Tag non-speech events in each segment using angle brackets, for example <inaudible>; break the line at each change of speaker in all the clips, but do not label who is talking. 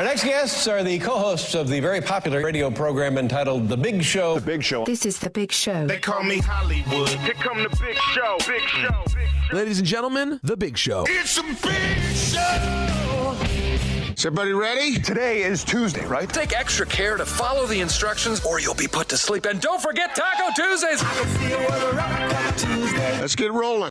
Our next guests are the co-hosts of the very popular radio program entitled The Big Show.
The Big Show.
This is The Big Show.
They call me Hollywood. Here come the big show. Big show. Big show.
Ladies and gentlemen, The Big Show.
It's a big show.
Is everybody ready? Today is Tuesday, right?
Take extra care to follow the instructions or you'll be put to sleep. And don't forget Taco Tuesdays.
Let's get rolling.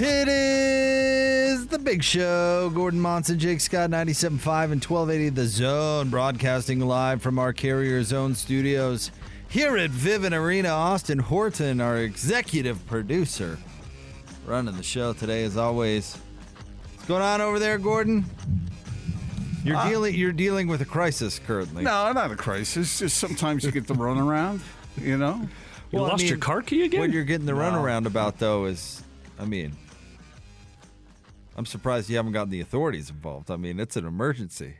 It is the big show. Gordon Monson, Jake Scott, 97.5 and 1280 The Zone, broadcasting live from our Carrier Zone studios here at Vivint Arena. Austin Horton, our executive producer, running the show today as always. What's going on over there, Gordon? You're uh, dealing you're dealing with a crisis currently.
No, not a crisis. Just sometimes you get the runaround, you know?
You
Well, I
lost your car key again?
What you're getting the runaround about though is I mean I'm surprised you haven't gotten the authorities involved. I mean, it's an emergency.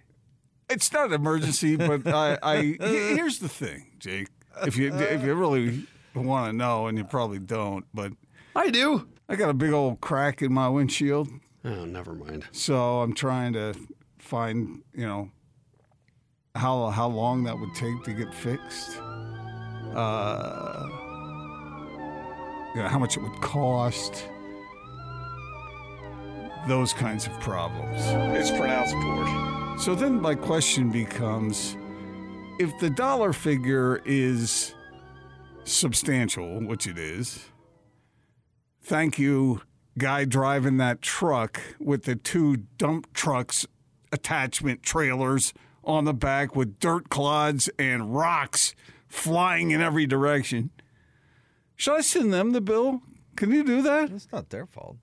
It's not an emergency, but I, I here's the thing, Jake. If you if you really want to know, and you probably don't, but
I do.
I got a big old crack in my windshield,
Oh, never mind.
so I'm trying to find, you know, how how long that would take to get fixed. Uh, you know, how much it would cost. Those kinds of problems.
It's pronounced Port.
So then my question becomes if the dollar figure is substantial, which it is, thank you, guy driving that truck with the two dump trucks attachment trailers on the back with dirt clods and rocks flying in every direction. Should I send them the bill? Can you do that?
It's not their fault.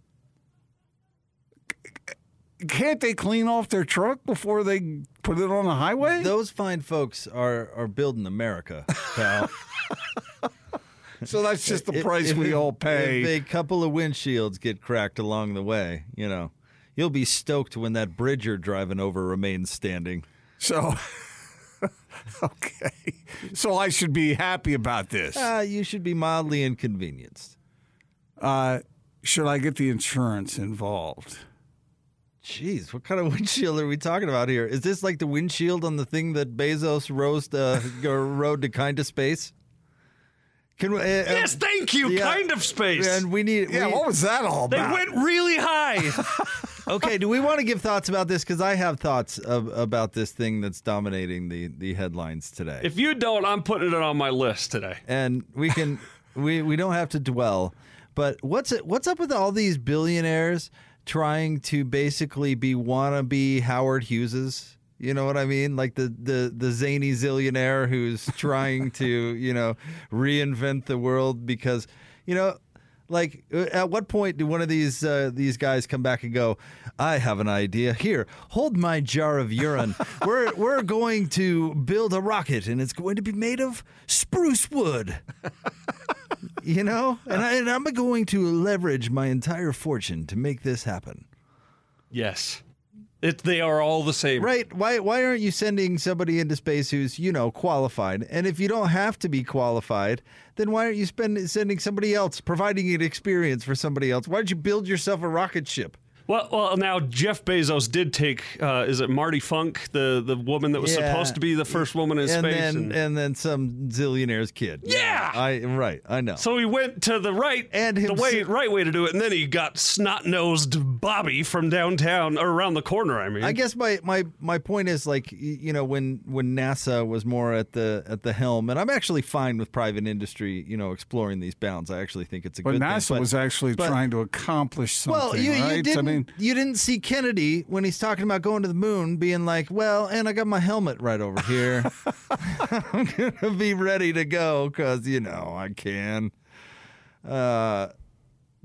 Can't they clean off their truck before they put it on the highway?
Those fine folks are are building America, pal. <laughs>
So that's just the
If-
price
if-
we all pay.
If a couple of windshields get cracked along the way, you know, you'll be stoked when that bridge you're driving over remains standing.
So, <laughs> okay. So I should be happy about this.
Ah, you should be mildly inconvenienced.
Uh, should I get the insurance involved?
Jeez, what kind of <laughs> windshield are we talking about here? Is this like the windshield on the thing that Bezos rose to, <laughs> or rode to kind of space? Can we? Uh,
Yes, thank you.
yeah.
Kind of space.
And we need.
Yeah,
we-
what was that all about?
they went really high. <laughs>
okay, do we want to give thoughts about this? Because I have thoughts of, about this thing that's dominating the the headlines today.
if you don't, I'm putting it on my list today.
and we can we we don't have to dwell. But what's it? What's up with all these billionaires trying to basically be wannabe Howard Hugheses? You know what I mean? Like the the the zany zillionaire who's <laughs> trying to you know reinvent the world because you know. Like, uh, at what point do one of these uh, these guys come back and go, "I have an idea. Here, hold my jar of urine. <laughs> we're we're going to build a rocket, and it's going to be made of spruce wood." <laughs> you know, and, I, and I'm going to leverage my entire fortune to make this happen.
Yes. It, they are all the same.
Right? Why why aren't you sending somebody into space who's you know qualified? And if you don't have to be qualified, then why aren't you spend, sending somebody else, providing an experience for somebody else? Why don't you build yourself a rocket ship?
Well, well, now Jeff Bezos did take. Uh, is it Marty Funk, the the woman that was
Yeah.
supposed to be the first woman in
and
space?
then
and-
and then some zillionaire's kid.
Yeah!
I right. I know.
so he went to the right,
And
the way right way to do it, and then he got snot nosed Bobby from downtown or around the corner. I mean,
I guess my, my, my point is like you know when when NASA was more at the at the helm, and I'm actually fine with private industry you know exploring these bounds. I actually think it's a
But
good
NASA
thing.
NASA was actually
but-
trying to accomplish something,
well, you,
right?
you didn't
I mean,
you didn't see Kennedy when he's talking about going to the moon, being like, "Well, and I got my helmet right over here. <laughs> <laughs> I'm gonna be ready to go because you know I can." Uh,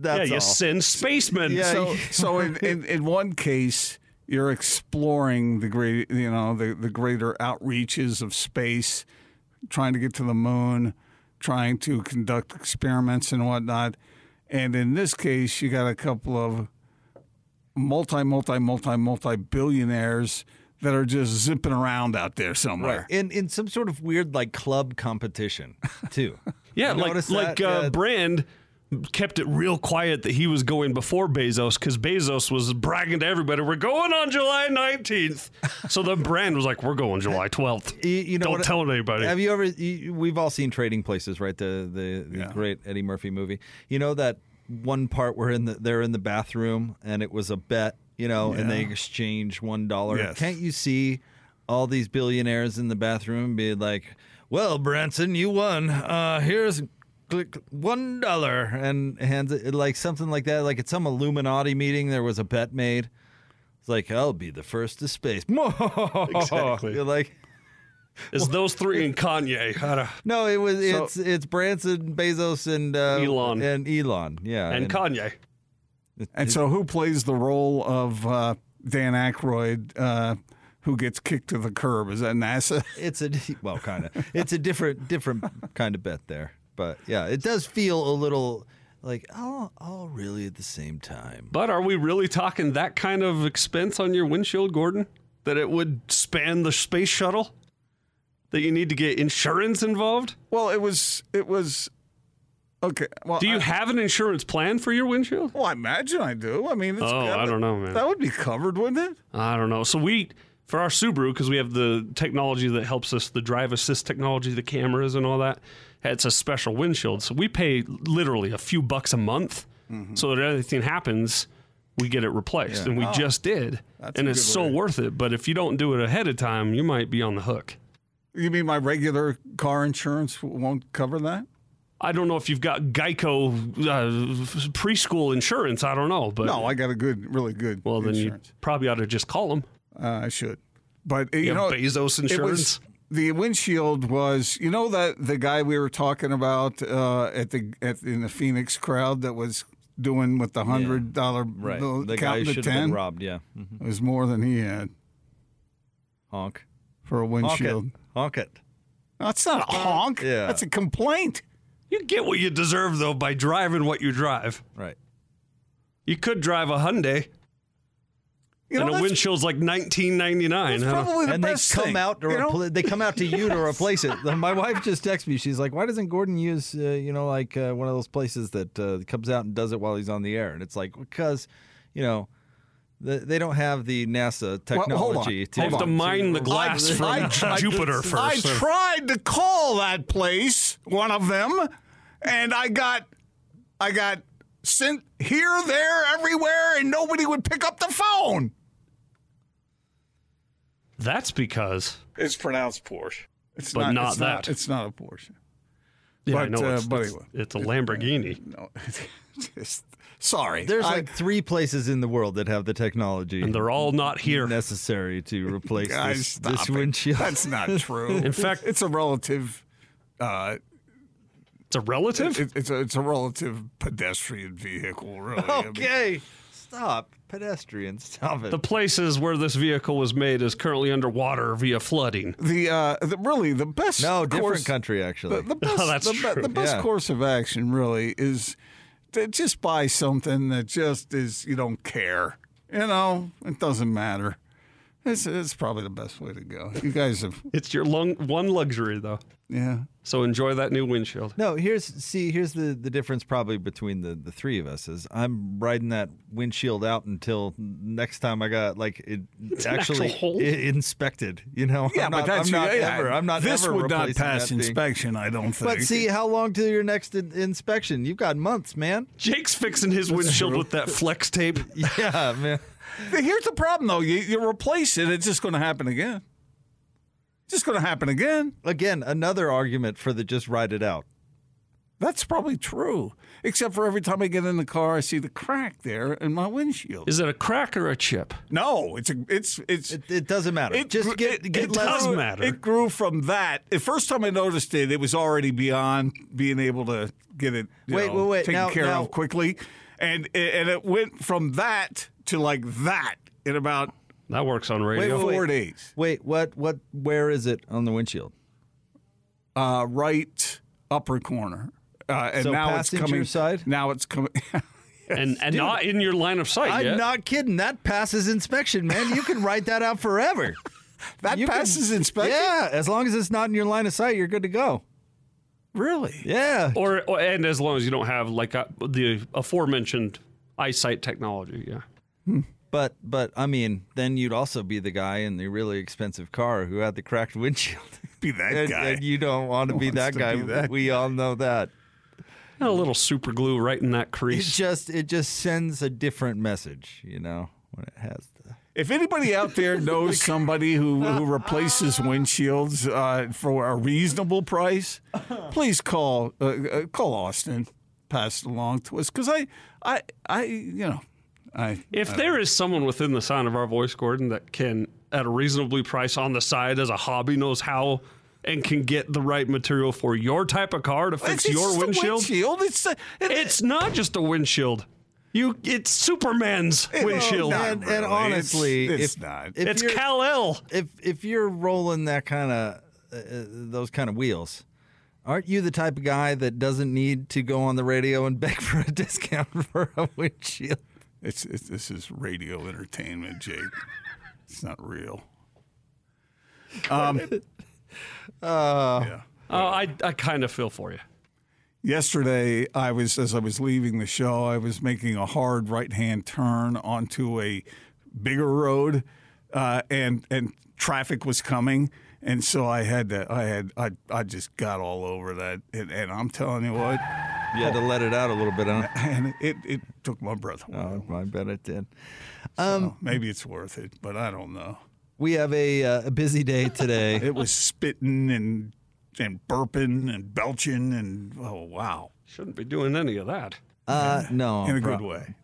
yeah,
that's
you
all.
send spacemen.
Yeah,
so so in, <laughs> in, in one case, you're exploring the great, you know, the, the greater outreaches of space, trying to get to the moon, trying to conduct experiments and whatnot. And in this case, you got a couple of multi, multi, multi, multi billionaires that are just zipping around out there somewhere. Right.
in in some sort of weird like club competition <laughs> too.
Yeah,
You
like like uh,
Yeah.
Brand kept it real quiet that he was going before Bezos because Bezos was bragging to everybody, "We're going on July 19th." so the brand was like, "We're going July 12th." <laughs>
You, you know
Don't
what-
tell anybody.
Have you ever? You, we've all seen Trading Places, right? The the, the
Yeah.
great Eddie Murphy movie. You know that one part where in the, they're in the bathroom and it was a bet, you know, and they
Yeah.
exchange one dollar.
Yes.
Can't you see all these billionaires in the bathroom be like, "Well, Branson, you won. Uh, here's." Click one dollar and hands it like something like that. Like at some Illuminati meeting, there was a bet made. It's like I'll be the first to space. <laughs>
Exactly.
You're like,
It's those three and Kanye.
No, it was it's it's Branson, Bezos, and uh,
Elon.
and Elon. Yeah,
and Kanye.
And so, who plays the role of uh, Dan Aykroyd, uh, who gets kicked to the curb? Is that NASA? <laughs>
it's a well, kind of. It's a different different kind of bet there, but yeah, it does feel a little like all all really at the same time.
But are we really talking that kind of expense on your windshield, Gordon? That it would span the space shuttle? That you need to get insurance involved?
Well, it was. It was. Okay. Well,
Do you
I,
have an insurance plan for your windshield?
well, I imagine I do. I mean, it's
Oh,
gotta-
I don't know, man.
That would be covered, wouldn't it?
I don't know. So we, for our Subaru, because we have the technology that helps us, the drive assist technology, the cameras and all that, it's a special windshield. So we pay literally a few bucks a month,
Mm-hmm.
so that anything happens, we get it replaced, and we just did,
Oh.
And it's so
way.
worth it. But if you don't do it ahead of time, you might be on the hook.
You mean my regular car insurance won't cover that?
I don't know if you've got Geico uh, preschool insurance. I don't know, but
No, I got a good, really good
well, then you probably ought to just call them.
Uh, I should. But uh, you,
You
know,
have Bezos
it was-
insurance.
the windshield was, you know, that the guy we were talking about uh, at the at in the Phoenix crowd that was doing with the hundred dollar
Right,
bill,
the guy should have been robbed. Yeah, Mhm.
It was more than he had
honk,
for a
honk
windshield.
It, honk it.
That's not a honk.
Yeah.
That's a complaint.
You get what you deserve though by driving what you drive.
Right.
You could drive a Hyundai,
You know,
and a
that's,
windshield's like nineteen ninety nine.
that's probably the
and they come
thing,
out to
you know?
repl- they come out to you to <laughs> replace it. My wife just texted me. She's like, "Why doesn't Gordon use uh, you know like uh, one of those places that uh, comes out and does it while he's on the air?" And it's like because you know the, they don't have the NASA
Well,
technology to
You have to
on.
mine the glass
I-
from
I tried-
Jupiter
I
first.
tried to call that place, one of them, and I got, I got sent here, there, everywhere, and nobody would pick up the phone.
That's because,
It's pronounced Porsche.
It's
But not
it's
that.
it's not a Porsche.
yeah, I
But,
know
uh,
it's,
but
it's,
anyway.
it's a Lamborghini.
No, <laughs> just sorry.
There's
I-
like three places in the world that have the technology
And they're all not here.
necessary to <laughs> replace
guys,
this, this windshield.
That's not <laughs> true.
In fact-
it's a relative. Uh,
It's a relative.
it, it's a it's a relative pedestrian vehicle, really. I mean,
okay, stop, pedestrian, stop it.
the places where this vehicle was made is currently underwater via flooding.
the, uh, the really the best.
no, different
course,
country actually.
The, the <laughs> best,
Oh, that's
the,
true.
the best
Yeah.
course of action really is to just buy something that just is you don't care. You know, it doesn't matter. It's it's probably the best way to go. You guys have <laughs>
It's your lung- one luxury though.
yeah.
So enjoy that new windshield.
No, here's see here's the the difference probably between the the three of us is I'm riding that windshield out until next time I got like it actually
hole?
i- inspected. You know,
Yeah,
I'm
but
not,
that's
I'm not
yeah,
ever. I'm not
This
ever
would not pass
that thing.
inspection. I don't think.
But see, how long till your next in- inspection? You've got months, man.
Jake's fixing his windshield with that flex tape. <laughs>
Yeah, man.
Here's the problem, though. You, you replace it, it's just going to happen again. It's just going to happen again.
Again, another argument for the just ride it out.
That's probably true. Except for every time I get in the car, I see the crack there in my windshield.
Is it a crack or a chip?
no, it's a, it's it's.
It, it doesn't matter.
it
just get
it,
get
it
less.
grew-
matter.
It grew from that. The first time I noticed it, it was already beyond being able to get it. you
Wait,
know,
wait, wait.
taken
Now-
care
now-
of quickly, and and it went from that to like that in about
That works on radio.
wait,
Four days.
Wait, what? What? Where is it on the windshield?
Uh, right upper corner. Uh, and
So
now it's coming.
side?
Now it's coming. <laughs>
and and not in your line of sight
I'm
yet.
not kidding. That passes inspection, man. You can write that out forever. <laughs>
that
You can-
passes inspection.
Yeah, as long as it's not in your line of sight, you're good to go.
Really?
Yeah.
or, or and as long as you don't have like uh the aforementioned eyesight technology. Yeah.
But but I mean, then you'd also be the guy in the really expensive car who had the cracked windshield. <laughs>
Be that
and,
guy.
and you don't want to be that guy.
be that
we all know that.
And a little super glue right in that
It
crease.
just it just sends a different message, you know, when it has the
If anybody out there <laughs> knows somebody who, who replaces windshields uh, for a reasonable price, please call uh, uh, call Austin. Pass it along to us because I, I, I, you know, I.
If there is someone within the sound of our voice, Gordon, that can, at a reasonably price on the side as a hobby, knows how and can get the right material for your type of car to fix
It's- it's
your
just a
windshield,
windshield. It's it-
it's not just a windshield. You, it's Superman's windshield.
not
and,
really.
and honestly,
it's
if,
not.
If
it's
you're,
El.
if if you're rolling that kind of uh, uh, those kind of wheels, aren't you the type of guy that doesn't need to go on the radio and beg <laughs> for a discount for a windshield?
It's, it's this is radio entertainment, Jake. It's not real. Um, yeah.
Oh, I, I kind of feel for you.
Yesterday, I was as I was leaving the show, I was making a hard right-hand turn onto a bigger road, uh, and and traffic was coming, and so I had to, I had, I, I just got all over that, and, and I'm telling you what,
You had to let it out a little bit, huh? <laughs>
and it, it took my breath away.
Oh, I bet it did.
So maybe it's worth it, but I don't know.
We have a, uh, a busy day today. <laughs>
It was spitting and and burping and belching and oh wow,
Shouldn't be doing any of that.
Uh, no,
in a good way.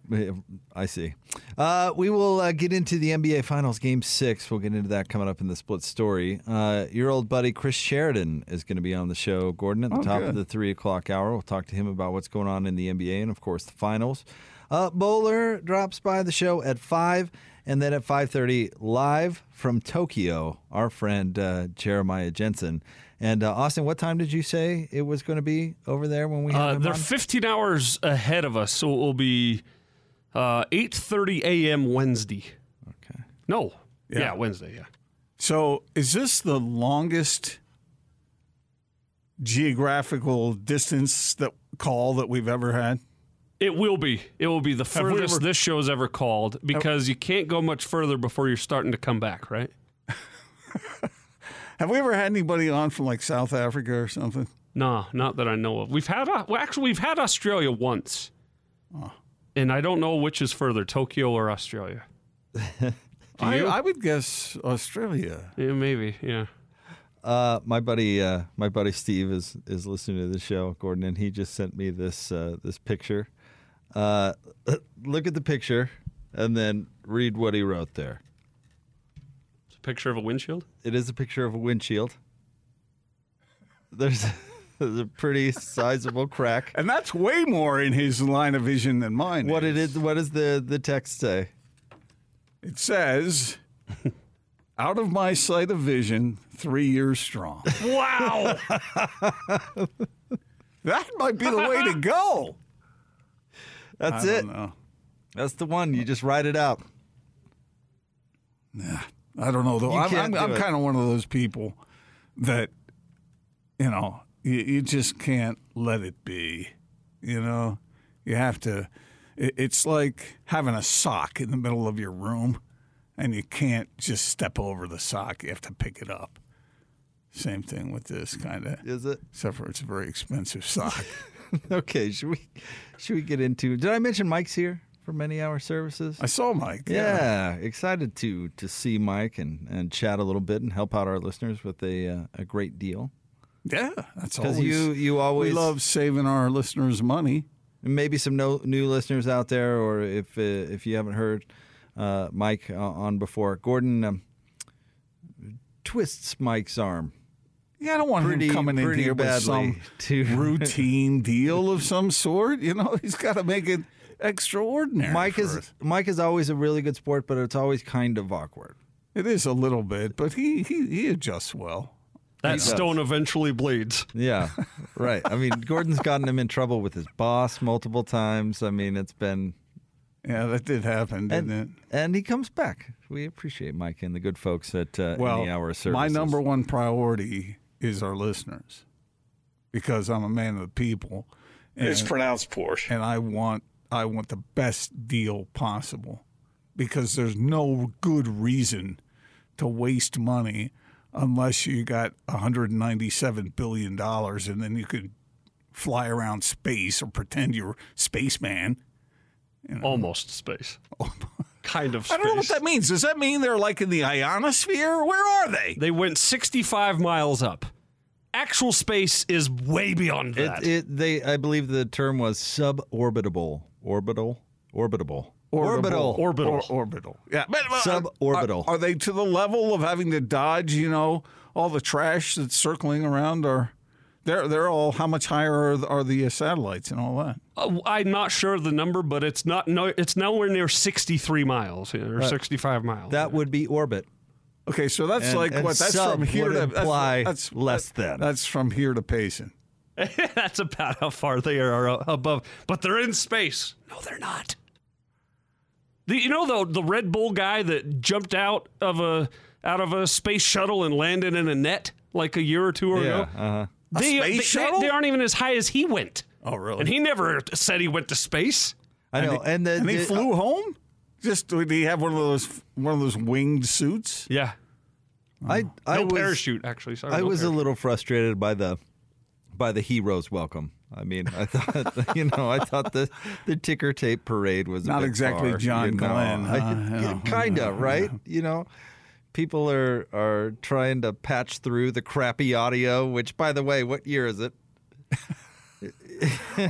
I see. Uh, we will uh, get into the NBA Finals Game Six. We'll get into that coming up in the split story. Uh, your old buddy Chris Sheridan is going to be on the show, Gordon, at the
Oh,
top of the three o'clock hour. We'll talk to him about what's going on in the NBA and, of course, the finals. Uh, Bowler drops by the show at five, and then at five thirty, live from Tokyo, our friend uh, Jeremiah Jensen. And uh, Austin, what time did you say it was going to be over there when we have
Uh,
him
they're
on?
15 hours ahead of us, so it will be uh, 8:30 a.m. Wednesday.
Okay.
No, yeah.
Yeah.
Wednesday. Yeah.
So is this the longest geographical distance that call that we've ever had?
It will be. It will be the furthest
ever-
this show's ever called because you can't go much further before you're starting to come back, right? <laughs>
Have we ever had anybody on from like South Africa or something?
Nah, not that I know of. We've had, uh, well, actually, we've had Australia once, and I don't know which is further, Tokyo or Australia. <laughs>
I,
you?
I would guess Australia.
Yeah, maybe. Yeah.
Uh, my buddy, uh, my buddy Steve is is listening to the show, Gordon, and he just sent me this uh, this picture. Uh, <clears throat> look at the picture, and then read what he wrote there.
It's a picture of a windshield.
It is a picture of a windshield. There's, <laughs> there's a pretty sizable crack.
And that's way more in his line of vision than mine.
What it is? What does the the text say?
It says, out of my sight of vision, three years strong. <laughs>
Wow. <laughs>
That might be the way to go.
That's
I
it.
don't know.
That's the one. You just write it out.
I don't know though.
You
I'm, I'm, I'm kind of one of those people that, you know, you, you just can't let it be. You know, you have to. It, it's like having a sock in the middle of your room, and you can't just step over the sock. You have to pick it up. Same thing with this kind of.
Is it?
Except for it's a very expensive sock. <laughs>
Okay. Should we should we get into? Did I mention Mike's here for many hour services?
I saw Mike.
Yeah, excited to to see Mike and, and chat a little bit and help out our listeners with a uh, a great deal.
yeah. That's
Because you you always
we love saving our listeners money.
and maybe some no, new listeners out there, or if uh, if you haven't heard uh, Mike uh, on before, Gordon um, twists Mike's arm
Yeah, I don't want
pretty
him coming in here with
badly
some
to <laughs>
routine deal of some sort. You know, <laughs> he's got to make it extraordinary.
Mike
for
is
us.
Mike is always a really good sport, but it's always kind of awkward.
It is a little bit, but he he, he adjusts well.
That stone eventually bleeds.
Yeah, <laughs> right. I mean, Gordon's gotten him in trouble with his boss multiple times. I mean, it's been
Yeah, that did happen, didn't
and,
it?
and he comes back. We appreciate Mike and the good folks at uh,
Well,
Any Hour Services.
my number one priority is our listeners because I'm a man of the people. And,
It's pronounced Porsche.
and I want I want the best deal possible because there's no good reason to waste money unless you got 197 billion dollars and then you could fly around space or pretend you're spaceman.
Almost space. <laughs> kind of space.
I don't know what that means. Does that mean they're like in the ionosphere? Where are they?
They went 65 miles up. Actual space is way beyond that.
It, it, they, I believe the term was suborbitable, orbital, orbitable,
Orbital.
Orbital.
Or- orbital. Yeah. But, uh,
Suborbital.
Are, are they to the level of having to dodge, you know, all the trash that's circling around? Or they're, they're all, how much higher are the, are the uh, satellites and all that?
Uh, I'm not sure of the number, but it's not no. It's nowhere near 63 miles yeah, or 65 miles.
That would be orbit.
Okay, so that's
And-
like
and
what? That's from here to
imply
that's,
less than.
That's from here to Payson. <laughs>
That's about how far they are uh, above. But they're in space. No, they're not. The, you know the the Red Bull guy that jumped out of a out of a space shuttle and landed in a net like a year or two ago.
uh-huh.
They,
space
they- they-
shuttle?
They, aren't even as high as he went.
Oh, really?
And he never said he went to space.
I know. And, the,
And he
the-
flew home. Just did he have one of those one of those winged suits?
Yeah.
I, I
No
was,
parachute, actually. Sorry,
I
no
was a little frustrated by the by the heroes welcome. I mean, I thought <laughs> you know, I thought the the ticker tape parade was a
Not
bit
exactly
far,
John
you know.
Glenn, <laughs>
I-
huh? <laughs> Yeah.
kind of right. You know, people are are trying to patch through the crappy audio. Which, by the way, what year is it?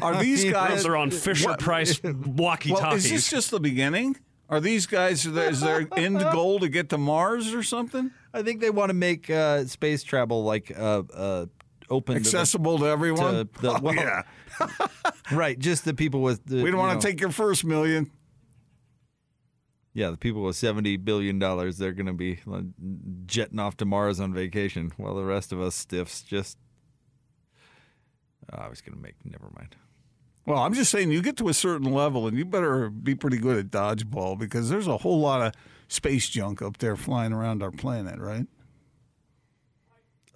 Are these guys?
They're on Fisher
What-
Price walkie
Well,
talkies.
is this just the beginning? Are these guys? Is their end goal to get to Mars or something?
I think they want to make uh, space travel like uh, uh, open to the-
Accessible to everyone?
to the-
Oh,
well,
yeah. <laughs>
right? Just the people with the,
We don't want to take your first million.
Yeah, the people with seventy billion dollars, they're going to be jetting off to Mars on vacation, while the rest of us stiffs just. Oh, I was going to make. Never mind.
Well, I'm just saying, you get to a certain level, and you better be pretty good at dodgeball because there's a whole lot of space junk up there flying around our planet, right?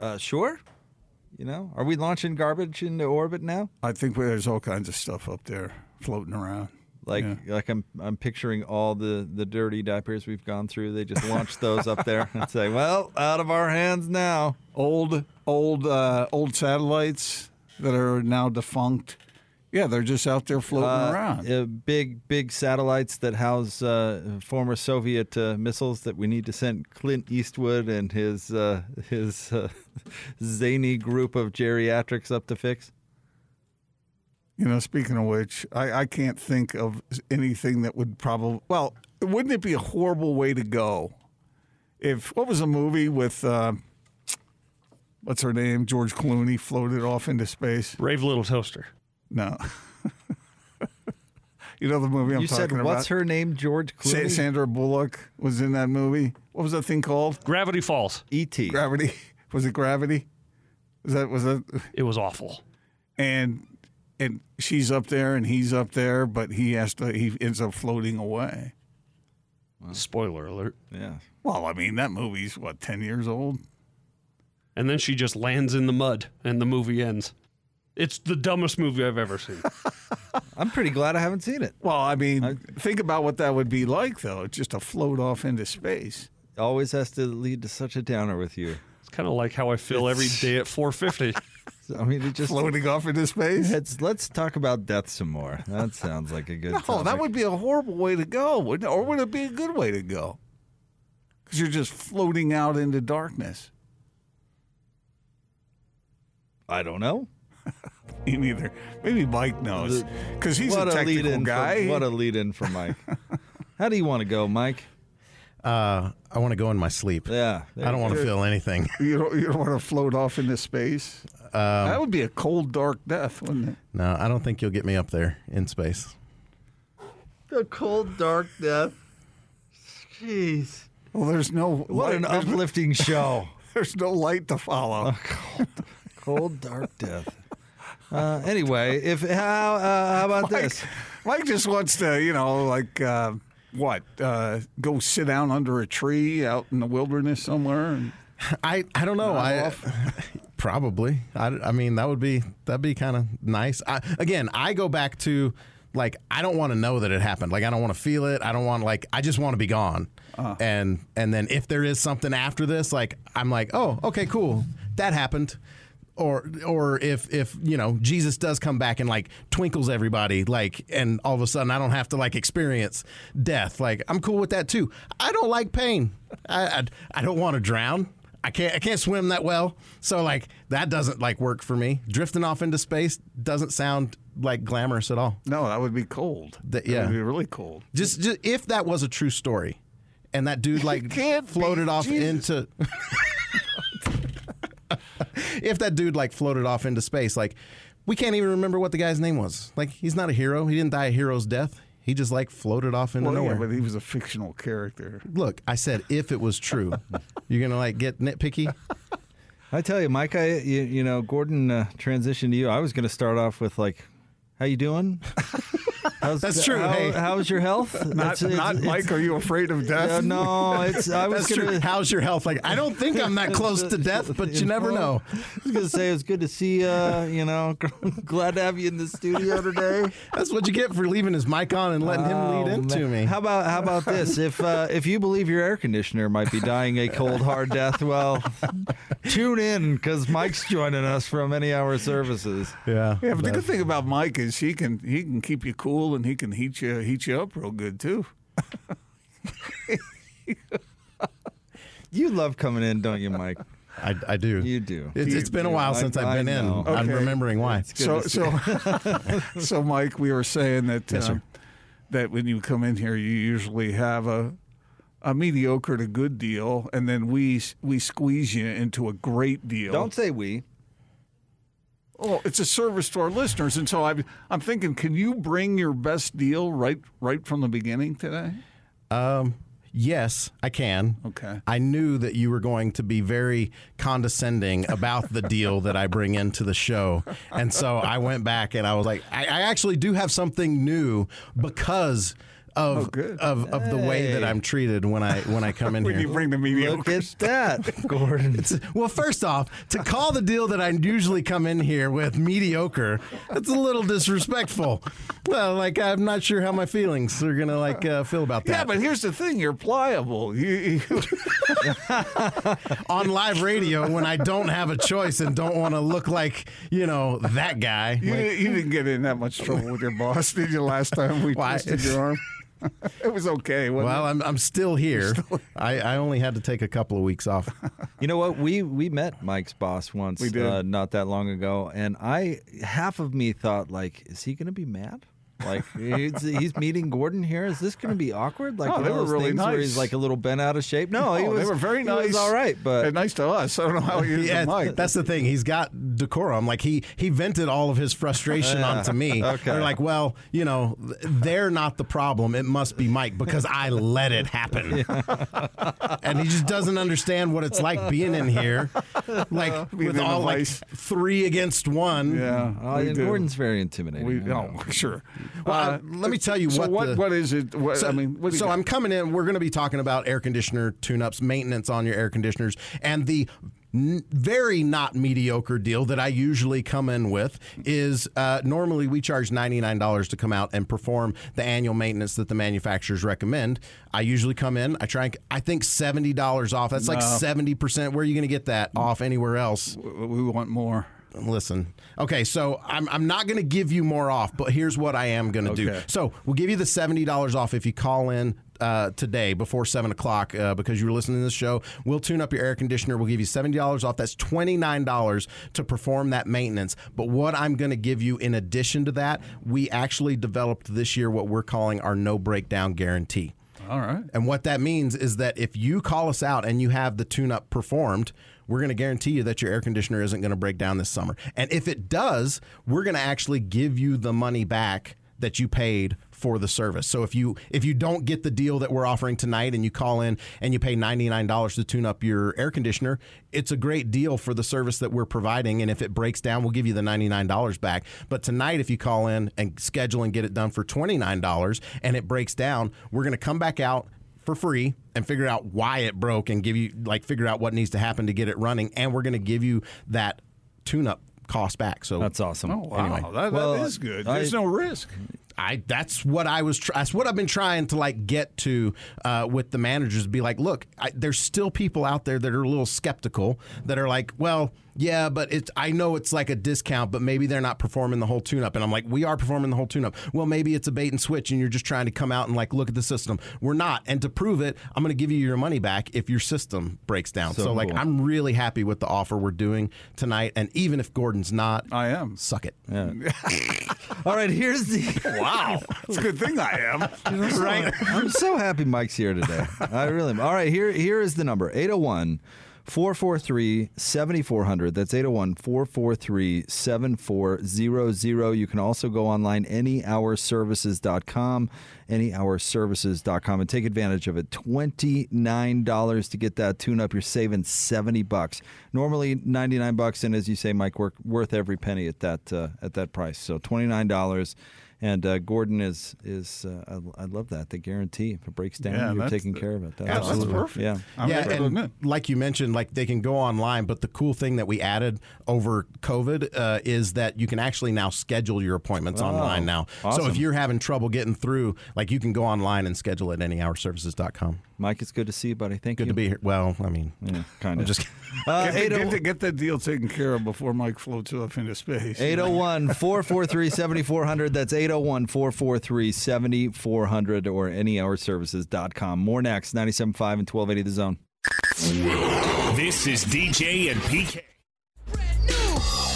Uh, sure. You know, are we launching garbage into orbit now?
I think there's all kinds of stuff up there floating around.
Like,
Yeah.
like I'm, I'm picturing all the the dirty diapers we've gone through. They just launch those up there <laughs> and say, "Well, out of our hands now."
Old, old, uh, old satellites that are now defunct. Yeah, they're just out there floating
Uh,
around.
uh, big, big satellites that house uh, former Soviet uh, missiles that we need to send Clint Eastwood and his uh, his uh, <laughs> zany group of geriatrics up to fix.
You know, speaking of which, I, I can't think of anything that would probably. Well, wouldn't it be a horrible way to go if what was a movie with uh, what's her name, George Clooney, floated off into space?
Brave little toaster.
No. <laughs> you know the movie I'm
you
talking
said,
about.
"What's her name?" George
Sa-
Clooney.
Sandra Bullock was in that movie. What was that thing called?
Gravity Falls.
E.T.
Gravity. <laughs> Was it Gravity? Was that was that?
It was awful.
And and she's up there and he's up there, but he has to. He ends up floating away.
Spoiler alert.
yeah.
Well, I mean that movie's what ten years old.
And then she just lands in the mud and the movie ends. It's the dumbest movie I've ever seen. <laughs>
I'm pretty glad I haven't seen it.
Well, I mean, think about what that would be like, though. Just to float off into space.
Always has to lead to such a downer with you.
It's kind of like how I feel every day at 450. <laughs>
I mean, it just
Floating off into space.
Let's let's talk about death some more. That sounds like a good. <laughs>
No, that would be a horrible way to go, wouldn't? Or would it be a good way to go? Because you're just floating out into darkness.
I don't know. <laughs>
Me neither. Maybe Mike knows because he's
what
a
lead
technical
in
guy.
From, what a lead in for Mike. <laughs> How do you want to go, Mike?
Uh, I want to go in my sleep.
Yeah,
I don't want to feel anything. <laughs>
you don't. You don't want to float off into space. that would be a cold, dark death, wouldn't it?
No, I don't think you'll get me up there in space.
The cold, dark death. Jeez.
Well, there's no
What an
light, there's,
uplifting show.
there's no light to follow.
Cold, cold, dark death. Uh, anyway, if how uh, how about
Mike,
this?
Mike just wants to, you know, like uh, what? Uh, go sit down under a tree out in the wilderness somewhere. And,
I I don't know. I <laughs> probably. I, I mean that would be that'd be kind of nice. I, again, I go back to like I don't want to know that it happened. Like I don't want to feel it. I don't want like I just want to be gone. And and then if there is something after this, like I'm like, oh, okay, cool, that happened. Or or if if you know Jesus does come back and like twinkles everybody like and all of a sudden I don't have to like experience death like I'm cool with that too. I don't like pain. I I, I don't want to drown. I can't I can't swim that well. So like that doesn't like work for me. Drifting off into space doesn't sound like glamorous at all.
no, that would be cold.
That-
That
yeah.
would be really cold.
Just, just if that was a true story and that dude <laughs> like floated off
Jesus.
into <laughs> if that dude like floated off into space like we can't even remember what the guy's name was. Like he's not a hero. He didn't die a hero's death. He just like floated off into
Well, yeah,
nowhere.
but he was a fictional character.
Look, I said if it was true. You're going to like get nitpicky?
I tell you, Mike, I you, you know Gordon uh, transitioned to you. I was going to start off with like, "How you doing?" <laughs> How's,
That's true.
How,
Hey.
how's your health? <laughs>
Not,
It's- it's-
not
it's-
Mike. Are you afraid of death?
Uh, no, it's. I <laughs> was
That's
gonna,
true. How's your health? Like I don't think I'm that close to death, but you never know.
I was gonna say it was good to see you. You know, <laughs> glad to have you in the studio today.
That's what you get for leaving his mic on and letting him lead
Oh,
into
man.
me.
How about how about this? If uh, if you believe your air conditioner might be dying a cold hard death, well, tune in because Mike's joining us from any hour services.
yeah.
Yeah, but the good thing about Mike is he can he can keep you cool and he can heat you heat you up real good too. <laughs>
You love coming in, don't you, Mike?
I, I do.
You do.
It's, it's been a while since I've been in.
know.
I'm remembering why.
So so <laughs> <laughs> so Mike, we were saying that
Yes, sir.
um, that when you come in here, you usually have a a mediocre to good deal, and then we we squeeze you into a great deal.
Don't say we.
Oh, it's a service to our listeners, and so I'm I'm thinking, can you bring your best deal right right from the beginning today?
Um, yes, I can.
Okay.
I knew that you were going to be very condescending about the deal that I bring into the show. And so I went back and I was like, I, I actually do have something new because of
Oh, good.
of, of the way that I'm treated when I when I come in <laughs>
When
here.
you bring the
Look
mediocre,
at that, <laughs> Gordon.
Well, first off, to call the deal that I usually come in here with mediocre, that's a little disrespectful. Well, like I'm not sure how my feelings are gonna like uh, feel about that.
yeah, but here's the thing: you're pliable. <laughs> You, you,
on live radio when I don't have a choice and don't want to look like you know that guy.
you,
Like,
you didn't get in that much trouble with your boss, did you? Last time we
Why?
twisted your arm, <laughs> it was okay. Wasn't
well,
it?
I'm I'm still here. I, I only had to take a couple of weeks off.
You know what? We we met Mike's boss once,
We did.
Uh, not that long ago, and I half of me thought like, is he going to be mad? Like he's, he's meeting Gordon here. Is this going to be awkward? Like
No,
one
they were
those
really
things where he's like a little bent out of shape. No, he
Oh,
was.
they were very
he
nice.
was all right, but
And nice to us. I don't know how he is
Yeah,
to Mike.
that's the thing. He's got decorum. Like he he vented all of his frustration
Yeah.
onto me. <laughs>
Okay.
They're like, well, you know, they're not the problem. It must be Mike because I let it happen. <laughs> and he just doesn't understand what it's like being in here, like
Being
with all like three against one.
yeah.
Oh, and
do.
Gordon's very intimidating.
We
I know.
sure.
Well,
Uh,
let me tell you
so
what.
what
the-
what is it? What,
So,
I mean what
so? I'm coming in. We're going to be talking about air conditioner tune-ups, maintenance on your air conditioners, and the n- very not mediocre deal that I usually come in with is uh, normally we charge $99 to come out and perform the annual maintenance that the manufacturers recommend. I usually come in. I try. And, I think $70 off. That's like 70%. Where are you going to get that off anywhere else?
we want more.
Listen. Okay, so I'm, I'm not going to give you more off, but here's what I am going to do. So we'll give you the $70 off if you call in uh, today before 7 o'clock uh, because you were listening to this show. We'll tune up your air conditioner. We'll give you $70 off. That's $29 to perform that maintenance. But what I'm going to give you in addition to that, we actually developed this year what we're calling our no breakdown guarantee.
All right.
And what that means is that if you call us out and you have the tune up performed, we're going to guarantee you that your air conditioner isn't going to break down this summer. And if it does, we're going to actually give you the money back that you paid for the service. So if you if you don't get the deal that we're offering tonight and you call in and you pay $99 to tune up your air conditioner, it's a great deal for the service that we're providing and if it breaks down, we'll give you the $99 back. But tonight if you call in and schedule and get it done for $29 and it breaks down, we're going to come back out for free and figure out why it broke and give you like figure out what needs to happen to get it running and we're going to give you that tune up cost back. So
That's awesome.
Oh wow,
Anyway.
that,
Well,
that is good.
I-
There's no risk.
I that's what I was tr- that's what I've been trying to like get to uh, with the managers be like look I, there's still people out there that are a little skeptical that are like well yeah but it's I know it's like a discount but maybe they're not performing the whole tune up and I'm like we are performing the whole tune up well maybe it's a bait and switch and you're just trying to come out and like look at the system. We're not. And to prove it I'm going to give you your money back if your system breaks down. So,
So
like
cool.
I'm really happy with the offer we're doing tonight. And even if Gordon's not
I am.
suck it. <laughs>
All right, here's the. <laughs>
Wow, <laughs> it's a good thing I am. <laughs>
right. I'm so happy Mike's here today. I really am. All right, here here is the number 801 443 7400. That's 801 443 7400. You can also go online, anyhourservices.com, anyhourservices.com, and take advantage of it. $29 to get that tune up. You're saving 70 bucks. Normally 99 bucks, and as you say, Mike, work, worth every penny at that uh, at that price. So $29. And uh, Gordon is is uh, I, I love that the guarantee if it breaks down
Yeah,
you're
that's-
taking care of it. That's,
that's
awesome.
perfect.
Yeah,
I'm
yeah, and like you mentioned, like they can go online, but the cool thing that we added over COVID uh, is that you can actually now schedule your appointments online now. So if you're having trouble getting through, like you can go online and schedule at anyhourservices.com.
Mike, it's good to see you, buddy. Thank
Good
you.
Good to be here. Well, I mean,
Yeah, kind of.
just <laughs>
uh,
Get, the, get, the, get that deal taken care of before Mike floats off into space.
801 <laughs> 443 7400. That's 801 443 7400 or anyhourservices.com. More next, 97.5 and 1280 The Zone.
This is DJ and PK.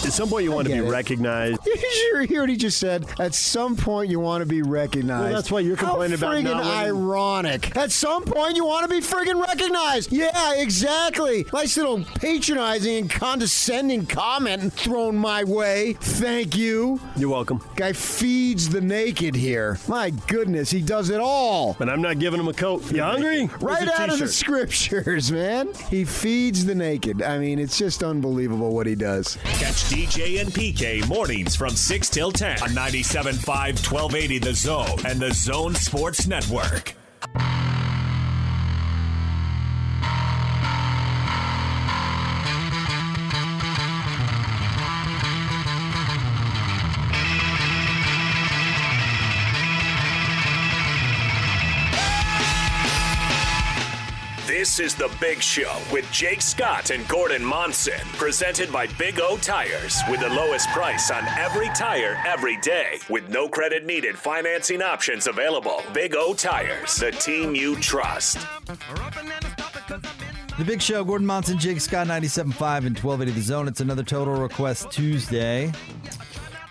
At some point, you want to be
it.
recognized. <laughs>
you hear what he just said? At some point, you want to be recognized.
Well, that's why you're complaining
How
about
friggin'
not winning.
ironic. At some point, you want to be friggin' recognized. Yeah, exactly. Nice little patronizing and condescending comment thrown my way. Thank you.
You're welcome.
Guy feeds the naked here. My goodness, he does it all.
But I'm not giving him a coat. You hungry?
Right out of the scriptures, <laughs> man. He feeds the naked. I mean, it's just unbelievable what he does.
Catch DJ and PK mornings from 6 till 10 on 97.5 1280 The Zone and The Zone Sports Network. This is The Big Show with Jake Scott and Gordon Monson, presented by Big O Tires, with the lowest price on every tire every day, with no credit needed financing options available. Big O Tires, the team you trust.
The Big Show, Gordon Monson, Jake Scott, 97.5 and 1280 The Zone. It's another Total Request Tuesday.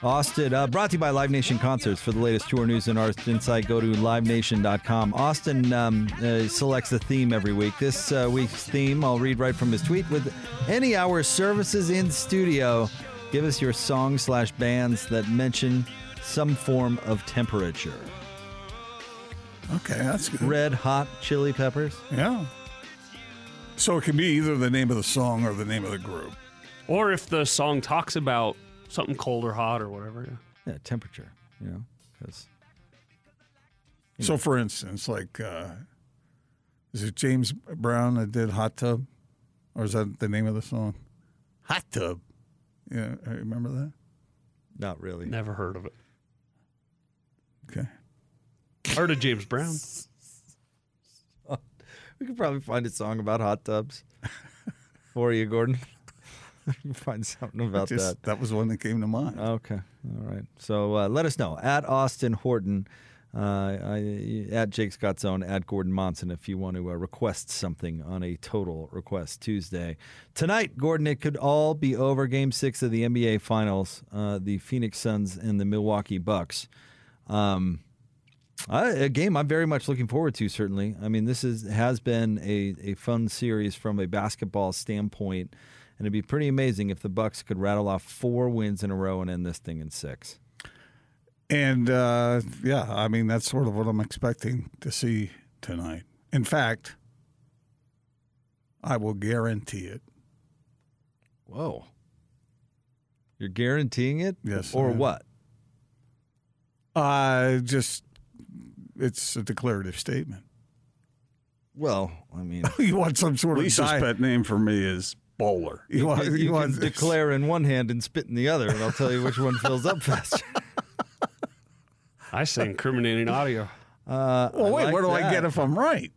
Austin, uh, brought to you by Live Nation Concerts. For the latest tour news and artist insight, go to livenation.com. Austin um, uh, selects a theme every week. This uh, week's theme, I'll read right from his tweet. With any hour services in studio, give us your song slash bands that mention some form of temperature.
Okay, that's good.
Red Hot Chili Peppers.
Yeah. So it can be either the name of the song or the name of the group.
Or if the song talks about something cold or hot or whatever. Yeah.
Yeah, temperature, you know, because
So, for instance, like, uh, is it James Brown that did Hot Tub? Or is that the name of the song? Hot Tub. Yeah, I remember that?
not really.
Never heard of it.
Okay.
Heard of James Brown. <laughs>
We could probably find a song about hot tubs <laughs> for you, Gordon. <laughs> find something about
Just,
that.
that was one that came to mind.
Okay, all right. So uh, let us know at Austin Horton, uh, I, at Jake Scott Zone, at Gordon Monson if you want to uh, request something on a Total Request Tuesday tonight. Gordon, it could all be over. Game six of the NBA Finals, uh, the Phoenix Suns and the Milwaukee Bucks. Um, I, a game I'm very much looking forward to. Certainly, I mean this is has been a, a fun series from a basketball standpoint, and it'd be pretty amazing if the Bucks could rattle off four wins in a row and end this thing in six.
And uh, yeah, I mean that's sort of what I'm expecting to see tonight. In fact, I will guarantee it.
Whoa. You're guaranteeing it?
Yes,
Or
I am.
what?
Uh just it's a declarative statement.
Well, I mean, <laughs>
you want some sort of
Lisa's pet name for me is Bowler.
You want,
you,
you
can
want
declare in one hand and spit in the other, and I'll tell you which one fills up faster. <laughs>
I say incriminating audio.
Uh,
Well,
I
wait,
like
what do I get if I'm right?